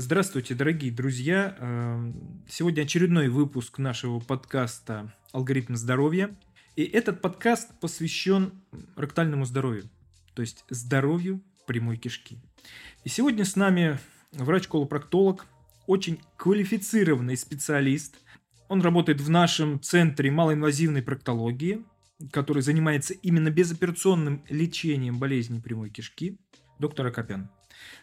Здравствуйте, дорогие друзья. Эм, сегодня очередной выпуск нашего подкаста «Алгоритм здоровья». И этот подкаст посвящен ректальному здоровью, то есть здоровью прямой кишки. И сегодня с нами врач-колопроктолог, очень квалифицированный специалист. Он работает в нашем центре малоинвазивной проктологии, который занимается именно безоперационным лечением болезней прямой кишки, доктор Акопян.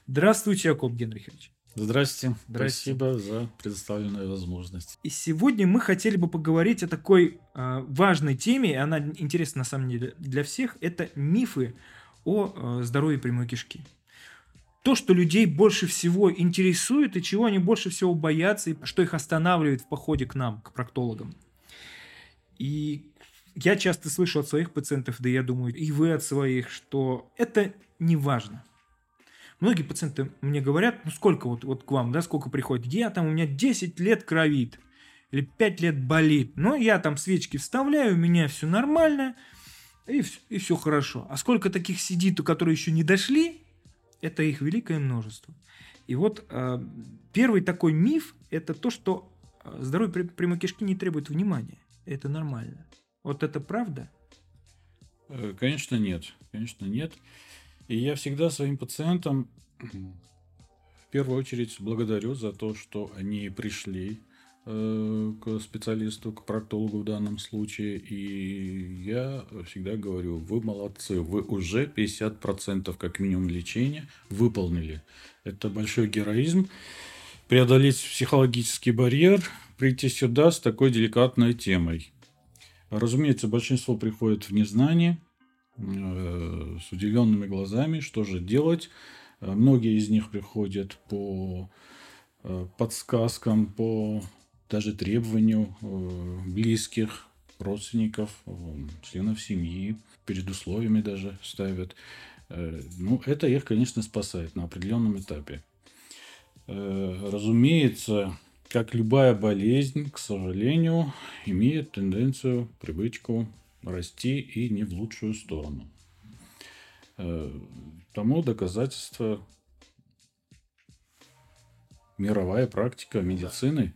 Здравствуйте, Яков Генрихович. Здравствуйте. Здравствуйте. Спасибо за предоставленную возможность. И сегодня мы хотели бы поговорить о такой э, важной теме, и она интересна на самом деле для всех. Это мифы о э, здоровье прямой кишки. То, что людей больше всего интересует и чего они больше всего боятся, и что их останавливает в походе к нам, к проктологам. И я часто слышу от своих пациентов, да я думаю, и вы от своих, что это не важно – Многие пациенты мне говорят, ну сколько вот, вот к вам, да, сколько приходит. Я там, у меня 10 лет кровит или 5 лет болит. Но я там свечки вставляю, у меня все нормально, и, и все хорошо. А сколько таких сидит, у которых еще не дошли, это их великое множество. И вот э, первый такой миф – это то, что э, здоровье прямой кишки не требует внимания. Это нормально. Вот это правда? Э, конечно, нет. Конечно, нет. И я всегда своим пациентам в первую очередь благодарю за то, что они пришли э, к специалисту, к проктологу в данном случае. И я всегда говорю, вы молодцы, вы уже 50% как минимум лечения выполнили. Это большой героизм. Преодолеть психологический барьер, прийти сюда с такой деликатной темой. Разумеется, большинство приходит в незнание, с удивленными глазами, что же делать. Э, многие из них приходят по э, подсказкам, по даже требованию близких, родственников, членов семьи, перед условиями даже ставят. Ну, это их, конечно, спасает на определенном этапе. Разумеется, как любая болезнь, к сожалению, имеет тенденцию, привычку расти и не в лучшую сторону. Э, тому доказательство мировая практика медицины.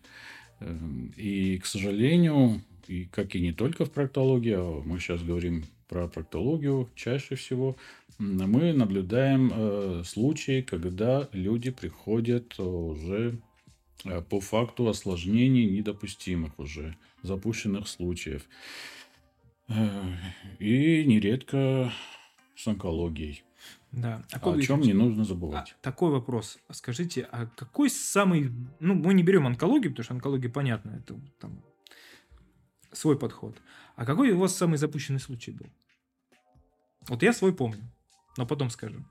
Э, и, к сожалению, и как и не только в проктологии, а мы сейчас говорим про проктологию чаще всего, мы наблюдаем э, случаи, когда люди приходят уже по факту осложнений недопустимых уже, запущенных случаев. И нередко с онкологией. Да. А о чем не нужно забывать. А, такой вопрос. Скажите, а какой самый... Ну, мы не берем онкологию, потому что онкология, понятно, это там свой подход. А какой у вас самый запущенный случай был? Вот я свой помню, но потом скажу.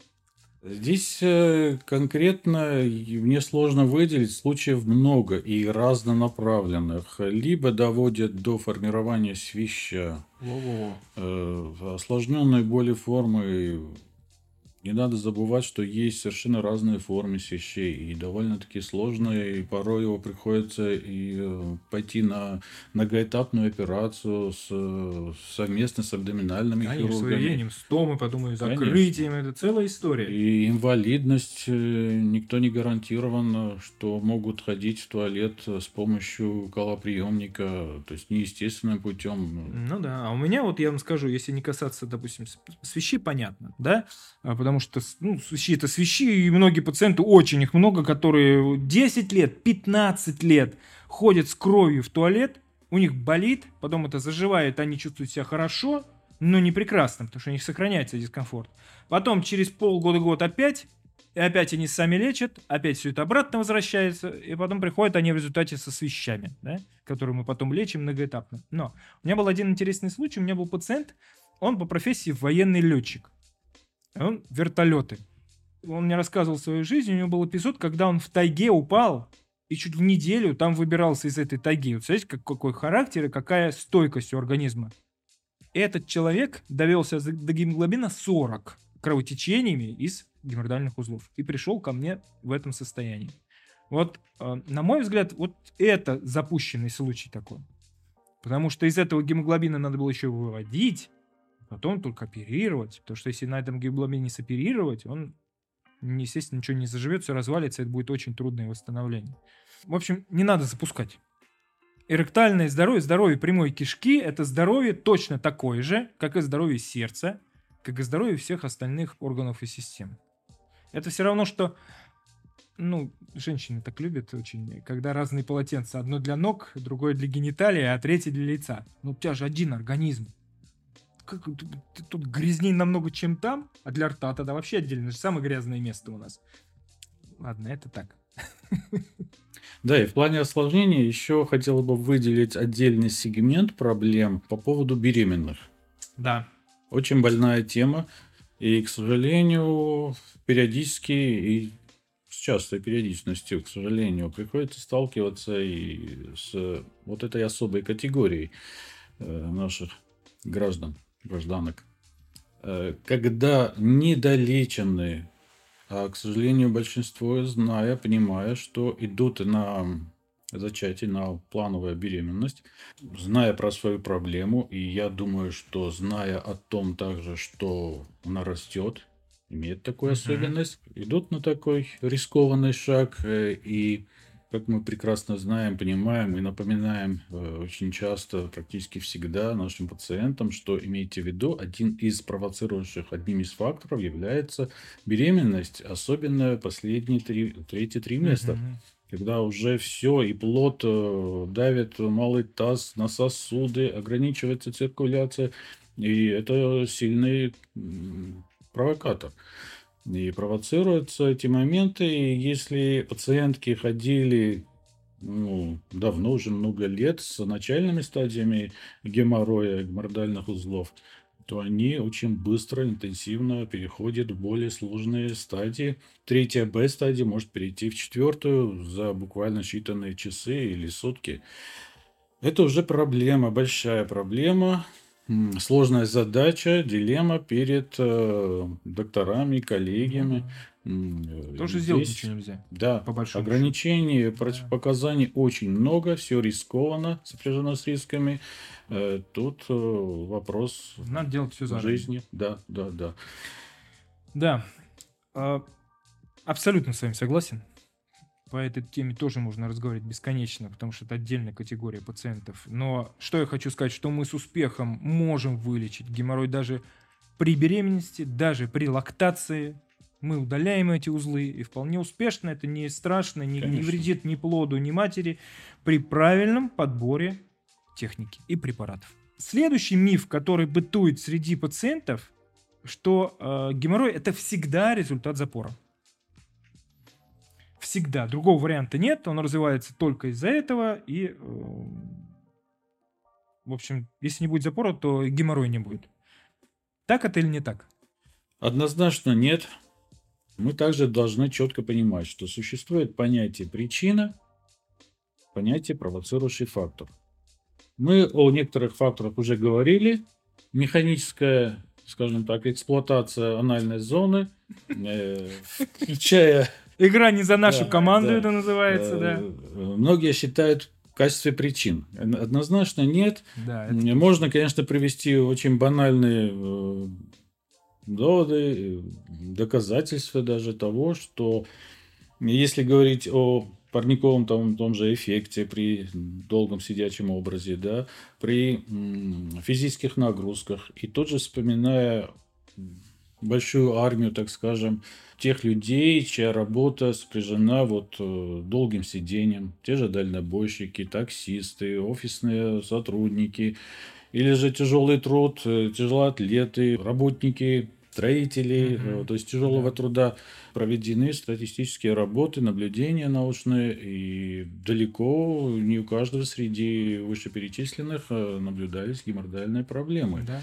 Здесь э, конкретно мне сложно выделить случаев много и разнонаправленных. Либо доводят до формирования свища, э, осложненной боли формы не надо забывать, что есть совершенно разные формы свещей, и довольно-таки сложно, и порой его приходится и э, пойти на многоэтапную операцию с, совместно с абдоминальными Конечно, хирургами. с стомы, подумаю, закрытием, Конечно. это целая история. И инвалидность, э, никто не гарантирован, что могут ходить в туалет с помощью колоприемника, то есть неестественным путем. Ну да, а у меня вот я вам скажу, если не касаться, допустим, свищи, понятно, да, а потому что ну, свищи это свищи, и многие пациенты, очень их много, которые 10 лет, 15 лет ходят с кровью в туалет, у них болит, потом это заживает, они чувствуют себя хорошо, но не прекрасно, потому что у них сохраняется дискомфорт. Потом через полгода-год опять, и опять они сами лечат, опять все это обратно возвращается, и потом приходят они в результате со свищами, да, которые мы потом лечим многоэтапно. Но у меня был один интересный случай, у меня был пациент, он по профессии военный летчик он вертолеты. Он мне рассказывал свою жизнь, у него был эпизод, когда он в тайге упал, и чуть в неделю там выбирался из этой тайги. Вот смотрите, как, какой характер и какая стойкость у организма. Этот человек довелся до гемоглобина 40 кровотечениями из геморроидальных узлов и пришел ко мне в этом состоянии. Вот, э, на мой взгляд, вот это запущенный случай такой. Потому что из этого гемоглобина надо было еще выводить, потом только оперировать. Потому что если на этом гемоглобине соперировать, он естественно, ничего не заживет, все развалится, это будет очень трудное восстановление. В общем, не надо запускать. Эректальное здоровье, здоровье прямой кишки – это здоровье точно такое же, как и здоровье сердца, как и здоровье всех остальных органов и систем. Это все равно, что ну, женщины так любят очень, когда разные полотенца. Одно для ног, другое для гениталии, а третье для лица. Ну, у тебя же один организм. Как, тут грязней намного, чем там, а для рта тогда вообще отдельно. Это самое грязное место у нас. Ладно, это так. Да, и в плане осложнения еще хотел бы выделить отдельный сегмент проблем по поводу беременных. Да. Очень больная тема. И, к сожалению, периодически и с частой периодичностью, к сожалению, приходится сталкиваться и с вот этой особой категорией э, наших граждан, гражданок. Э, когда недолеченные а, к сожалению, большинство, зная, понимая, что идут на зачатие, на плановую беременность, зная про свою проблему, и я думаю, что зная о том также, что она растет, имеет такую mm-hmm. особенность, идут на такой рискованный шаг э, и как мы прекрасно знаем, понимаем и напоминаем э, очень часто, практически всегда нашим пациентам, что имейте в виду, один из провоцирующих, одним из факторов является беременность, особенно последние три, третий триместр. Mm-hmm. Когда уже все, и плод э, давит малый таз на сосуды, ограничивается циркуляция, и это сильный провокатор. И провоцируются эти моменты. И если пациентки ходили ну, давно, уже много лет, с начальными стадиями геморроя, геморроидальных узлов, то они очень быстро, интенсивно переходят в более сложные стадии. Третья Б-стадия может перейти в четвертую за буквально считанные часы или сутки. Это уже проблема, большая проблема сложная задача, дилемма перед э, докторами, коллегами. Тоже Здесь, сделать ничего нельзя. Да, по большому ограничений, счету. противопоказаний да. очень много, все рискованно, сопряжено с рисками. Э, тут э, вопрос Надо делать все заранее. жизни. Да, да, да. Да, а, абсолютно с вами согласен по этой теме тоже можно разговаривать бесконечно, потому что это отдельная категория пациентов. Но что я хочу сказать, что мы с успехом можем вылечить геморрой даже при беременности, даже при лактации. Мы удаляем эти узлы, и вполне успешно, это не страшно, не, не вредит ни плоду, ни матери, при правильном подборе техники и препаратов. Следующий миф, который бытует среди пациентов, что э, геморрой это всегда результат запора всегда. Другого варианта нет, он развивается только из-за этого, и, э, в общем, если не будет запора, то геморрой не будет. Так это или не так? Однозначно нет. Мы также должны четко понимать, что существует понятие причина, понятие провоцирующий фактор. Мы о некоторых факторах уже говорили. Механическая, скажем так, эксплуатация анальной зоны, э, включая Игра не за нашу да, команду, да. это называется, да. Э, многие считают в качестве причин. Однозначно нет. Да, это... Можно, конечно, привести очень банальные э, доводы, доказательства даже того, что если говорить о парниковом том, том же эффекте при долгом сидячем образе, да, при физических нагрузках, и тут же вспоминая большую армию, так скажем, тех людей, чья работа сопряжена вот э, долгим сидением, те же дальнобойщики, таксисты, офисные сотрудники, или же тяжелый труд, э, тяжелоатлеты, работники, строители, mm-hmm. то есть тяжелого да. труда проведены статистические работы, наблюдения научные, и далеко не у каждого среди вышеперечисленных наблюдались геморроидальные проблемы. Да.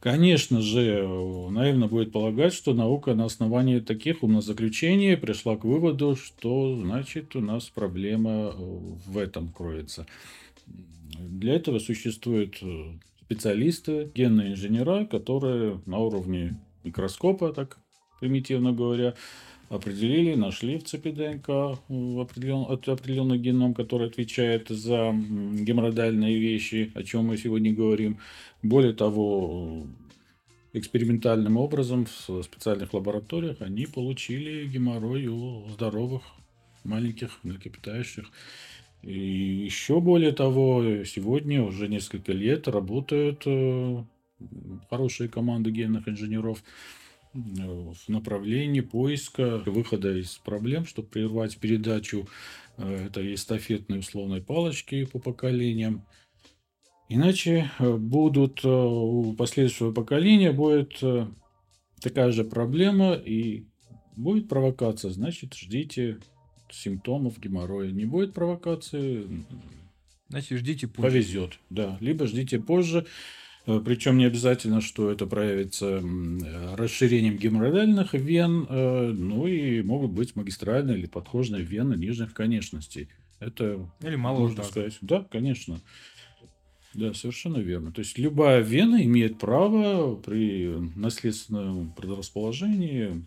Конечно же, наивно будет полагать, что наука на основании таких умозаключений пришла к выводу, что значит у нас проблема в этом кроется. Для этого существуют специалисты, генные инженера, которые на уровне микроскопа, так примитивно говоря, определили, нашли в цепи ДНК определен, определенный геном, который отвечает за геморродальные вещи, о чем мы сегодня говорим. Более того, экспериментальным образом в специальных лабораториях они получили геморрой у здоровых маленьких млекопитающих. И еще более того, сегодня уже несколько лет работают э, хорошие команды генных инженеров в направлении поиска выхода из проблем, чтобы прервать передачу э, этой эстафетной условной палочки по поколениям. Иначе будут у последующего поколения будет такая же проблема и будет провокация, значит ждите симптомов геморроя. Не будет провокации, значит ждите позже. Повезет, да. Либо ждите позже. Э, Причем не обязательно, что это проявится расширением геморроидальных вен, э, ну и могут быть магистральные или подхожные вены нижних конечностей. Это или мало можно сказать. Да, конечно. Да, совершенно верно. То есть любая вена имеет право при наследственном предрасположении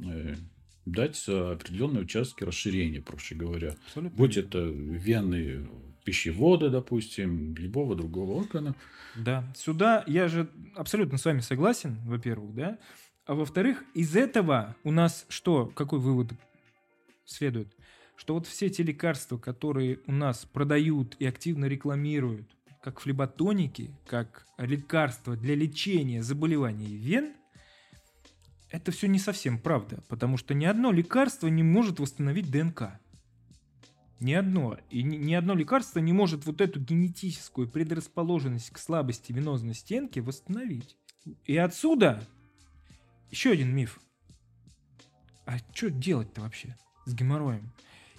э, дать определенные участки расширения, проще говоря. Абсолютно. Будь это вены пищевода, допустим, любого другого органа. Да, сюда я же абсолютно с вами согласен, во-первых, да. А во-вторых, из этого у нас что, какой вывод следует? Что вот все те лекарства, которые у нас продают и активно рекламируют, как флеботоники, как лекарства для лечения заболеваний вен, это все не совсем правда, потому что ни одно лекарство не может восстановить ДНК. Ни одно. И ни, ни одно лекарство не может вот эту генетическую предрасположенность к слабости венозной стенки восстановить. И отсюда еще один миф. А что делать-то вообще с геморроем?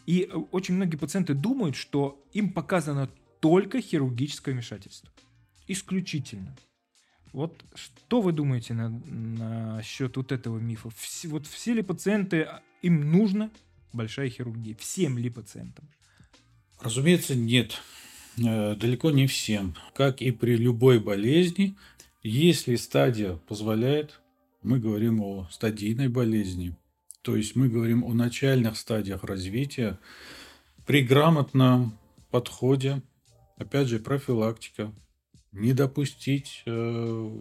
И э, очень многие пациенты думают, что им показано только хирургическое вмешательство. Исключительно. Вот что вы думаете на, счет вот этого мифа? Все, вот все ли пациенты, а, им нужно большая хирургия? Всем ли пациентам? Разумеется, нет. Э, далеко не всем. Как и при любой болезни, если стадия позволяет, мы говорим о стадийной болезни. То есть мы говорим о начальных стадиях развития. При грамотном подходе, опять же, профилактика, не допустить э...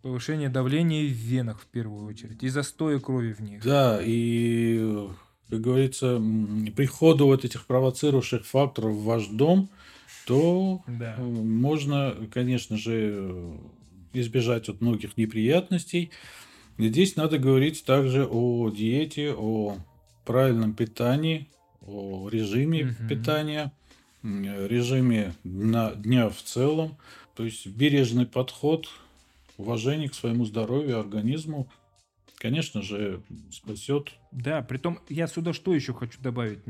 повышение давления в венах в первую очередь и застоя крови в них. Да, и как говорится, приходу вот этих провоцирующих факторов в ваш дом, то да. Э, можно, конечно же, избежать от многих неприятностей. Здесь надо говорить также о диете, о правильном питании, о режиме угу. питания, режиме на дня в целом. То есть бережный подход, уважение к своему здоровью, организму конечно же, спасет. Да, при том я сюда что еще хочу добавить?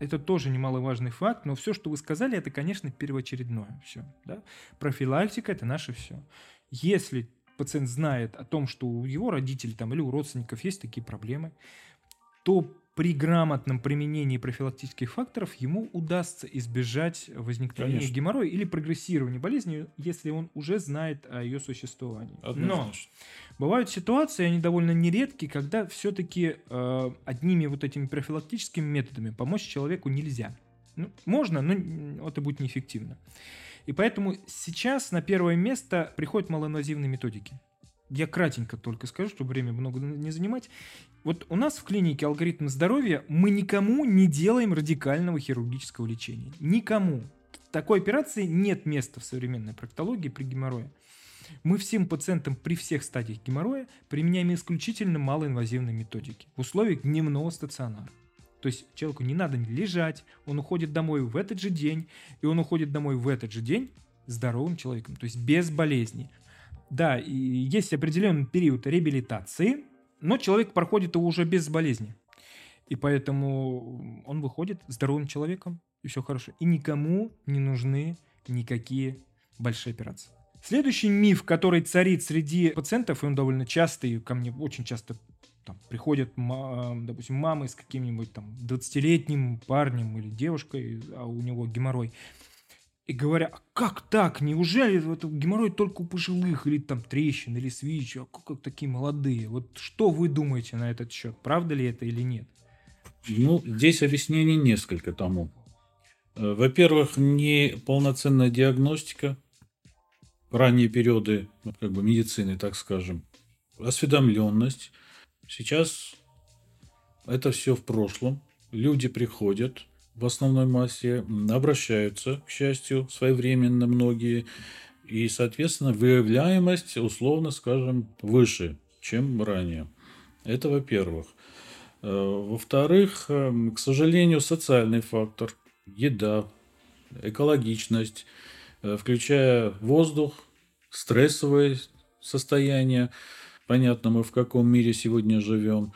Это тоже немаловажный факт, но все, что вы сказали, это, конечно, первоочередное. Все, да? Профилактика – это наше все. Если пациент знает о том, что у его родителей там, или у родственников есть такие проблемы, то при грамотном применении профилактических факторов ему удастся избежать возникновения Конечно. геморроя или прогрессирования болезни, если он уже знает о ее существовании. Однозначно. Но бывают ситуации, они довольно нередки, когда все-таки э, одними вот этими профилактическими методами помочь человеку нельзя. Ну, можно, но это будет неэффективно. И поэтому сейчас на первое место приходят малоинвазивные методики я кратенько только скажу, чтобы время много не занимать. Вот у нас в клинике алгоритм здоровья мы никому не делаем радикального хирургического лечения. Никому. Такой операции нет места в современной проктологии при геморрое. Мы всем пациентам при всех стадиях геморроя применяем исключительно малоинвазивные методики в условиях дневного стационара. То есть человеку не надо лежать, он уходит домой в этот же день, и он уходит домой в этот же день здоровым человеком, то есть без болезней. Да, и есть определенный период реабилитации, но человек проходит его уже без болезни. И поэтому он выходит здоровым человеком, и все хорошо. И никому не нужны никакие большие операции. Следующий миф, который царит среди пациентов, и он довольно частый, ко мне очень часто там, приходят, допустим, мамы с каким-нибудь там 20-летним парнем или девушкой, а у него геморрой – и говоря, а как так? Неужели это геморрой только у пожилых, или там трещин, или свич, а как такие молодые? Вот что вы думаете на этот счет? Правда ли это или нет? Ну, здесь объяснений несколько тому. Э, во-первых, не полноценная диагностика. ранние периоды ну, как бы медицины, так скажем, осведомленность. Сейчас это все в прошлом. Люди приходят в основной массе, обращаются, к счастью, своевременно многие. И, соответственно, выявляемость, условно скажем, выше, чем ранее. Это во-первых. Э, во-вторых, эм, к сожалению, социальный фактор, еда, экологичность, э, включая воздух, стрессовое состояние, понятно, мы в каком мире сегодня живем,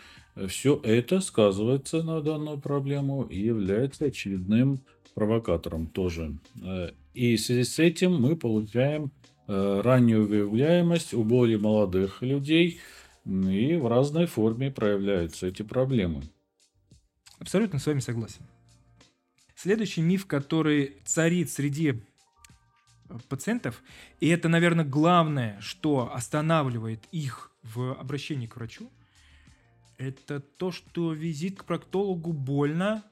все это сказывается на данную проблему и является очередным провокатором тоже. Э, и в связи с этим мы получаем раннюю выявляемость у более молодых людей – и в разной форме проявляются эти проблемы. Абсолютно с вами согласен. Следующий миф, который царит среди э, пациентов, и это, наверное, главное, что останавливает их в обращении к врачу, это то, что визит к проктологу больно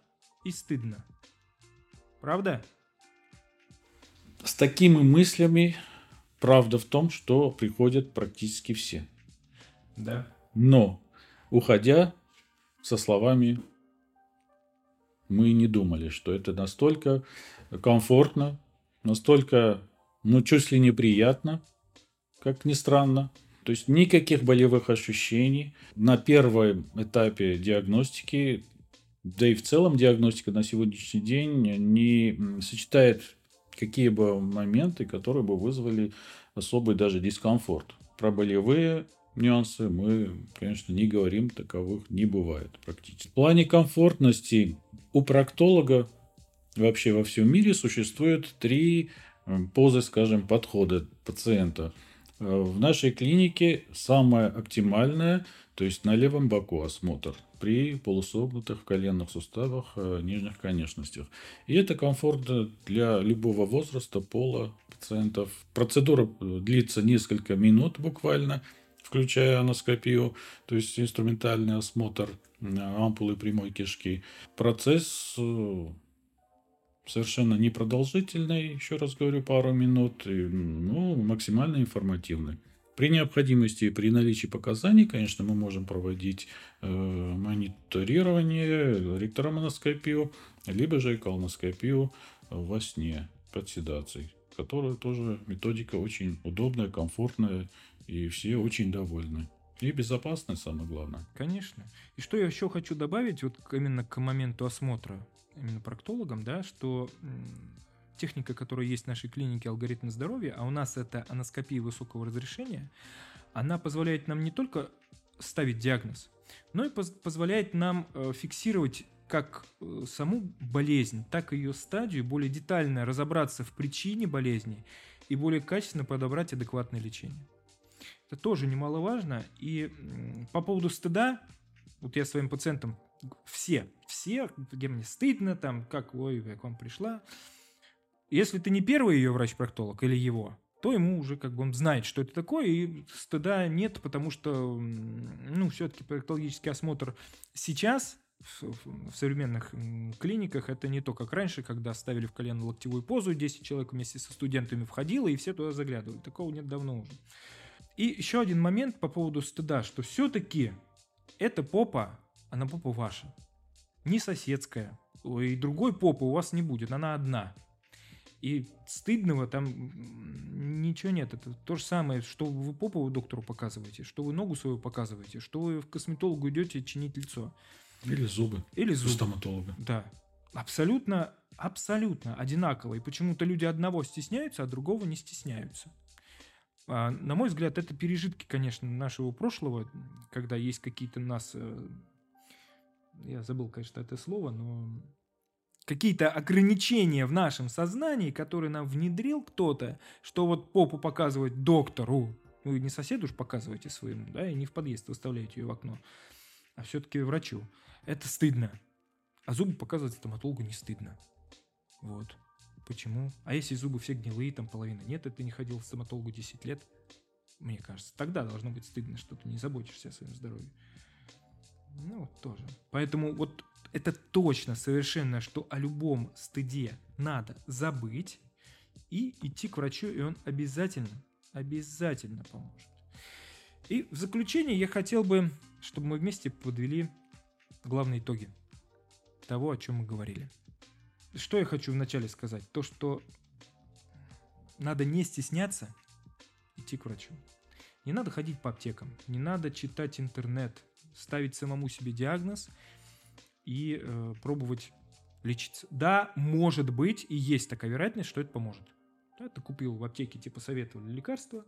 и стыдно. Правда? С такими мыслями правда в том, что приходят практически все. Да. Но, уходя со словами, мы не думали, что это настолько комфортно, настолько, ну, чуть ли неприятно, как ни странно. То есть никаких болевых ощущений. На первом этапе диагностики, да и в целом диагностика на сегодняшний день не сочетает какие бы моменты, которые бы вызвали особый даже дискомфорт. Про болевые нюансы мы, конечно, не говорим, таковых не бывает практически. В плане комфортности у проктолога вообще во всем мире существует три позы, скажем, подхода пациента. Э, в нашей клинике самое оптимальное, то есть на левом боку осмотр при полусогнутых коленных суставах э, нижних конечностях. И это комфортно для любого возраста, пола пациентов. Процедура длится несколько минут буквально – включая аноскопию, то есть инструментальный осмотр ампулы прямой кишки. Процесс э, совершенно непродолжительный, еще раз говорю, пару минут, и, ну, максимально информативный. При необходимости и при наличии показаний, конечно, мы можем проводить э, мониторирование, ректоромоноскопию, либо же колоноскопию во сне под седацией, которая тоже методика очень удобная, комфортная и все очень довольны. И безопасно, самое главное. Конечно. И что я еще хочу добавить, вот именно к моменту осмотра именно проктологом, да, что техника, которая есть в нашей клинике алгоритм здоровья, а у нас это аноскопия высокого разрешения, она позволяет нам не только ставить диагноз, но и поз позволяет нам э, фиксировать как э, саму болезнь, так и ее стадию, более детально разобраться в причине болезни и более качественно подобрать адекватное лечение. Это тоже немаловажно. И по поводу стыда, вот я своим пациентам все, все, где мне стыдно, там, как, ой, я к вам пришла. Если ты не первый ее врач-проктолог или его, то ему уже как бы он знает, что это такое, и стыда нет, потому что, ну, все-таки проктологический осмотр сейчас в, в современных клиниках это не то, как раньше, когда ставили в колено-локтевую позу, 10 человек вместе со студентами входило, и все туда заглядывали. Такого нет давно уже. И еще один момент по поводу стыда, что все-таки эта попа, она попа ваша, не соседская. И другой попы у вас не будет, она одна. И стыдного там ничего нет. Это то же самое, что вы попу доктору показываете, что вы ногу свою показываете, что вы в косметологу идете чинить лицо. Или зубы. Или зубы. У стоматолога. Да. Абсолютно, абсолютно одинаково. И почему-то люди одного стесняются, а другого не стесняются. А, на мой взгляд, это пережитки, конечно, нашего прошлого, когда есть какие-то нас... Я забыл, конечно, это слово, но какие-то ограничения в нашем сознании, которые нам внедрил кто-то, что вот попу показывать доктору, вы не соседу уж показываете своему, да, и не в подъезд выставляете ее в окно, а все-таки врачу. Это стыдно. А зубы показывать стоматологу не стыдно. Вот. Почему? А если зубы все гнилые, там половина нет, и ты не ходил в стоматологу 10 лет, мне кажется, тогда должно быть стыдно, что ты не заботишься о своем здоровье. Ну, вот тоже. Поэтому вот это точно совершенно, что о любом стыде надо забыть и идти к врачу, и он обязательно, Обязательно поможет. И в заключение я хотел бы, чтобы мы вместе подвели главные итоги того, о чем мы говорили. Что я хочу вначале сказать? То, что надо не стесняться идти к врачу. Не надо ходить по аптекам, не надо читать интернет, ставить самому себе диагноз и э, пробовать лечиться. Да, может быть, и есть такая вероятность, что это поможет. Да, ты купил в аптеке, тебе посоветовали лекарство.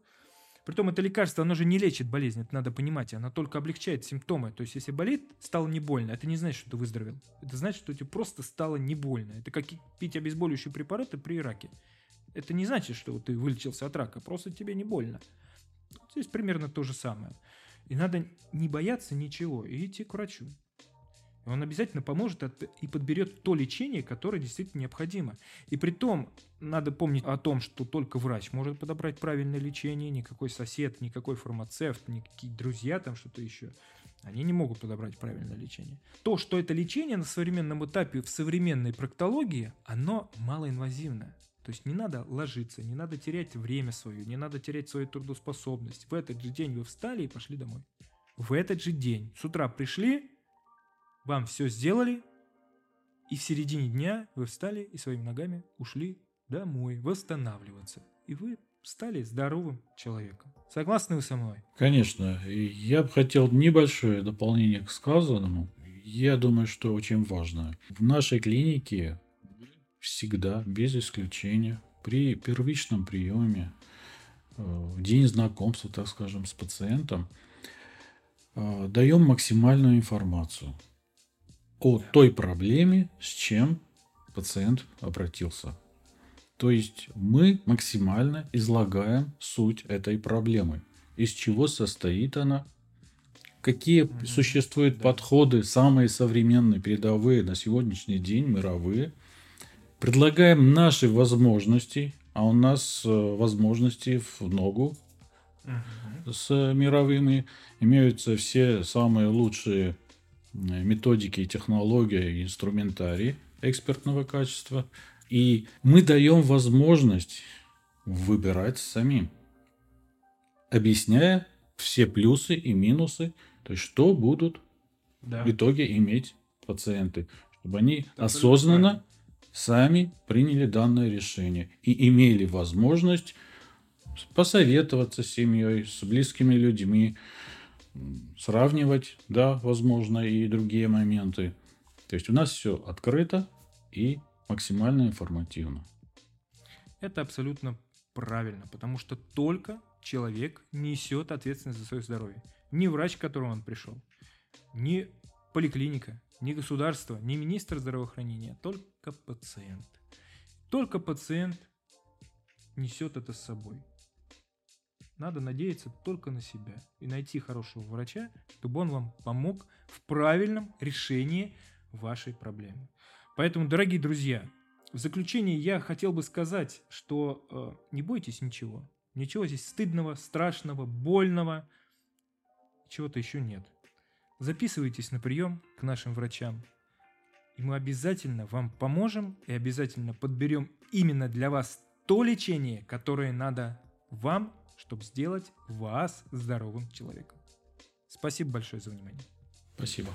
Притом это лекарство, оно же не лечит болезнь, это надо понимать, оно только облегчает симптомы. То есть, если болит, стало не больно, это не значит, что ты выздоровел. Это значит, что тебе просто стало не больно. Это как пить обезболивающие препараты при раке. Это не значит, что ты вылечился от рака, просто тебе не больно. Здесь примерно то же самое. И надо не бояться ничего и идти к врачу. И он обязательно поможет и подберет то лечение, которое действительно необходимо. И при том, надо помнить о том, что только врач может подобрать правильное лечение, никакой сосед, никакой фармацевт, никакие друзья, там что-то еще. Они не могут подобрать правильное лечение. То, что это лечение на современном этапе в современной проктологии, оно малоинвазивное. То есть не надо ложиться, не надо терять время свое, не надо терять свою трудоспособность. В этот же день вы встали и пошли домой. В этот же день. С утра пришли, вам все сделали, и в середине дня вы встали и своими ногами ушли домой восстанавливаться. И вы стали здоровым человеком. Согласны вы со мной? Конечно. Я бы хотел небольшое дополнение к сказанному. Я думаю, что очень важно. В нашей клинике всегда, без исключения, при первичном приеме, э, в день знакомства, так скажем, с пациентом, э, даем максимальную информацию о той проблеме, с чем пациент обратился. То есть мы максимально излагаем суть этой проблемы, из чего состоит она, какие угу. существуют да. подходы, самые современные, передовые на сегодняшний день, мировые, предлагаем наши возможности, а у нас э, возможности в ногу с мировыми, имеются все самые лучшие э, методики, технологии, инструментарий экспертного качества. И мы даем возможность выбирать самим, объясняя все плюсы и минусы, то есть что будут да. в итоге иметь пациенты, чтобы они Это осознанно сами приняли данное решение и имели возможность посоветоваться с семьей, с близкими людьми, сравнивать, да, возможно, и другие моменты. То есть у нас все открыто и максимально информативно. Это абсолютно правильно, потому что только человек несет ответственность за свое здоровье. Не врач, к которому он пришел, не поликлиника, не государство, не министр здравоохранения, только пациент. Только пациент несет это с собой. Надо надеяться только на себя и найти хорошего врача, чтобы он вам помог в правильном решении вашей проблемы. Поэтому, дорогие друзья, в заключение я хотел бы сказать, что э, не бойтесь ничего. Ничего здесь стыдного, страшного, больного, чего-то еще нет записывайтесь на прием к нашим врачам, и мы обязательно вам поможем и обязательно подберем именно для вас то лечение, которое надо вам, чтобы сделать вас здоровым человеком. Спасибо большое за внимание. Спасибо.